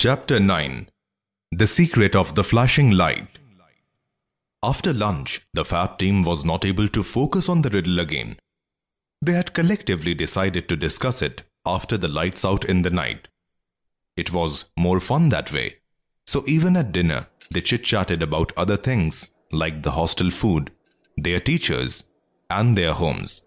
Chapter 9 The Secret of the Flashing Light. After lunch, the Fab team was not able to focus on the riddle again. They had collectively decided to discuss it after the lights out in the night. It was more fun that way. So even at dinner, they chit chatted about other things like the hostel food, their teachers, and their homes.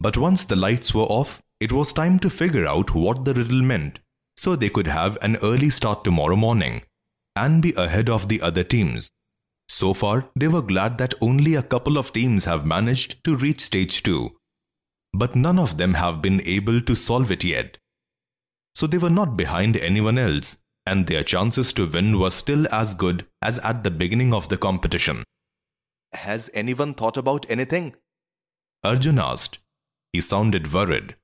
But once the lights were off, it was time to figure out what the riddle meant so they could have an early start tomorrow morning and be ahead of the other teams. So far, they were glad that only a couple of teams have managed to reach stage 2. But none of them have been able to solve it yet. So they were not behind anyone else, and their chances to win were still as good as at the beginning of the competition. Has anyone thought about anything? Arjun asked. He sounded worried.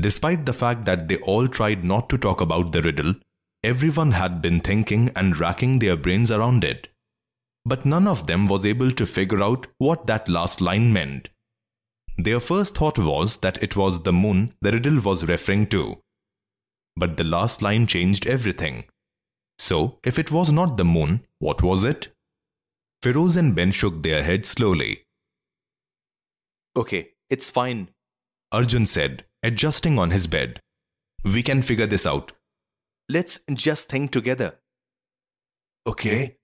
Despite the fact that they all tried not to talk about the riddle, everyone had been thinking and racking their brains around it. But none of them was able to figure out what that last line meant. Their first thought was that it was the moon the riddle was referring to. But the last line changed everything. So, if it was not the moon, what was it? Feroz and Ben shook their heads slowly. Okay, it's fine, Arjun said, adjusting on his bed. We can figure this out. Let's just think together. Okay.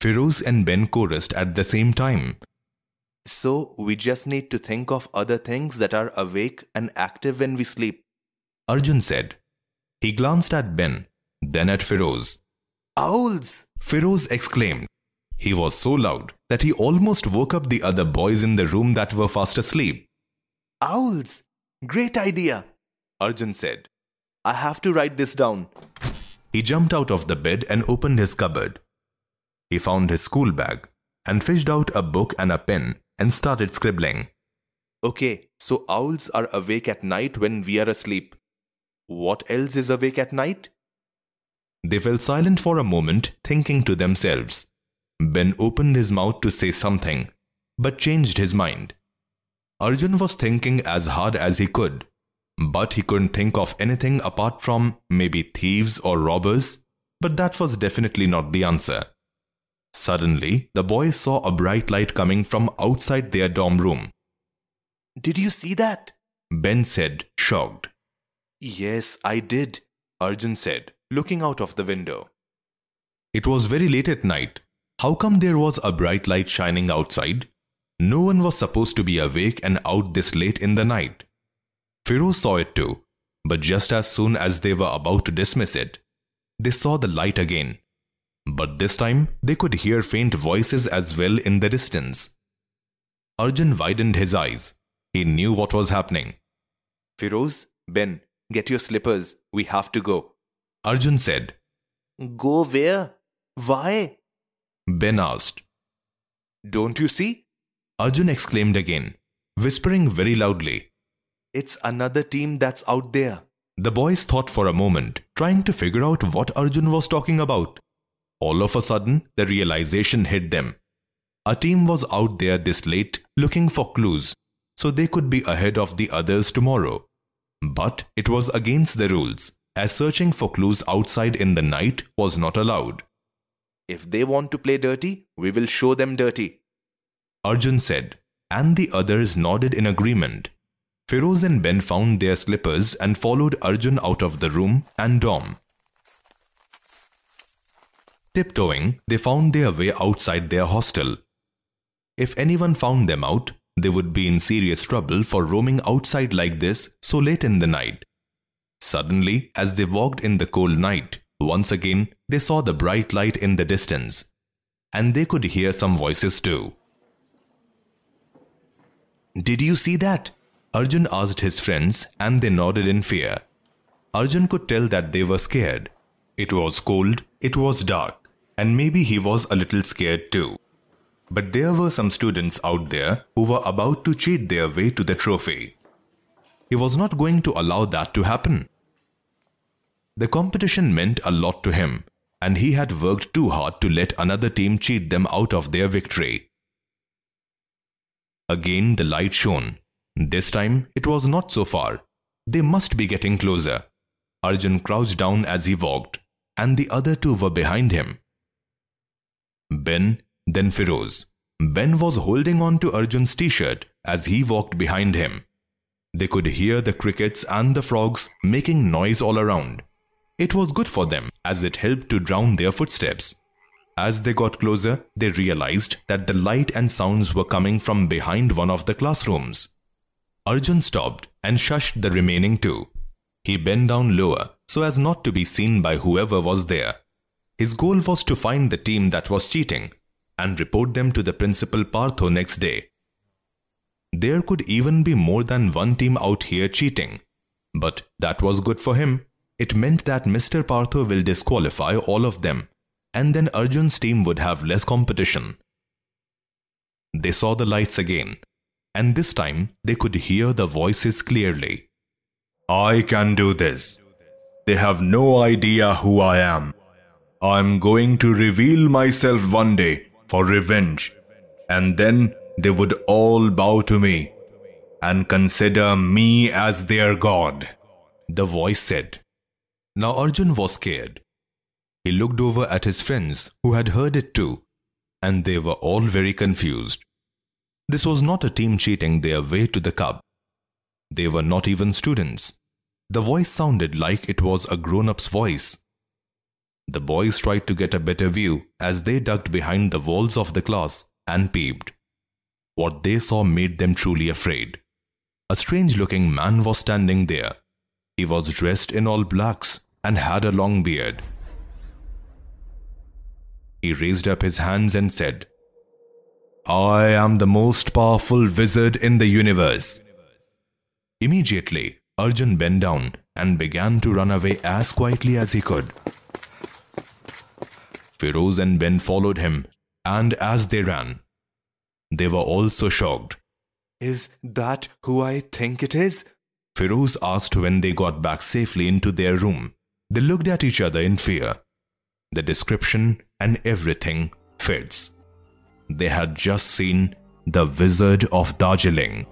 Feroz and Ben chorused at the same time. So we just need to think of other things that are awake and active when we sleep. Arjun said. He glanced at Ben, then at Feroz. Owls! Feroz exclaimed. He was so loud that he almost woke up the other boys in the room that were fast asleep. Owls! Great idea! Arjun said. I have to write this down. He jumped out of the bed and opened his cupboard. He found his school bag and fished out a book and a pen and started scribbling. Okay, so owls are awake at night when we are asleep. What else is awake at night? They fell silent for a moment, thinking to themselves. Ben opened his mouth to say something, but changed his mind. Arjun was thinking as hard as he could, but he couldn't think of anything apart from maybe thieves or robbers, but that was definitely not the answer. Suddenly, the boys saw a bright light coming from outside their dorm room. Did you see that? Ben said, shocked. Yes, I did, Arjun said, looking out of the window. It was very late at night. How come there was a bright light shining outside? No one was supposed to be awake and out this late in the night. Feroz saw it too, but just as soon as they were about to dismiss it, they saw the light again. But this time they could hear faint voices as well in the distance. Arjun widened his eyes. He knew what was happening. Feroz, Ben, get your slippers. We have to go. Arjun said. Go where? Why? Ben asked. Don't you see? Arjun exclaimed again, whispering very loudly. It's another team that's out there. The boys thought for a moment, trying to figure out what Arjun was talking about. All of a sudden, the realization hit them. A team was out there this late looking for clues, so they could be ahead of the others tomorrow. But it was against the rules, as searching for clues outside in the night was not allowed. If they want to play dirty, we will show them dirty. Arjun said, and the others nodded in agreement. Feroz and Ben found their slippers and followed Arjun out of the room and dorm. Tiptoeing, they found their way outside their hostel. If anyone found them out, they would be in serious trouble for roaming outside like this so late in the night. Suddenly, as they walked in the cold night, once again they saw the bright light in the distance, and they could hear some voices too. Did you see that? Arjun asked his friends, and they nodded in fear. Arjun could tell that they were scared. It was cold, it was dark, and maybe he was a little scared too. But there were some students out there who were about to cheat their way to the trophy. He was not going to allow that to happen. The competition meant a lot to him, and he had worked too hard to let another team cheat them out of their victory. Again the light shone. This time it was not so far. They must be getting closer. Arjun crouched down as he walked, and the other two were behind him. Ben, then Feroz. Ben was holding on to Arjun's t-shirt as he walked behind him. They could hear the crickets and the frogs making noise all around. It was good for them as it helped to drown their footsteps. As they got closer, they realized that the light and sounds were coming from behind one of the classrooms. Arjun stopped and shushed the remaining two. He bent down lower so as not to be seen by whoever was there. His goal was to find the team that was cheating and report them to the principal Partho next day. There could even be more than one team out here cheating. But that was good for him. It meant that Mr. Partho will disqualify all of them, and then Arjun's team would have less competition. They saw the lights again, and this time they could hear the voices clearly. I can do this. They have no idea who I am. I'm going to reveal myself one day for revenge, and then they would all bow to me and consider me as their god. The voice said. Now Arjun was scared. He looked over at his friends who had heard it too, and they were all very confused. This was not a team cheating their way to the cup. They were not even students. The voice sounded like it was a grown-up's voice. The boys tried to get a better view as they ducked behind the walls of the class and peeped. What they saw made them truly afraid. A strange-looking man was standing there. He was dressed in all blacks and had a long beard. He raised up his hands and said, I am the most powerful wizard in the universe. Immediately, Arjun bent down and began to run away as quietly as he could. Feroz and Ben followed him, and as they ran, they were also shocked. Is that who I think it is? Feroz asked when they got back safely into their room. They looked at each other in fear. The description and everything fits they had just seen the Wizard of Darjeeling.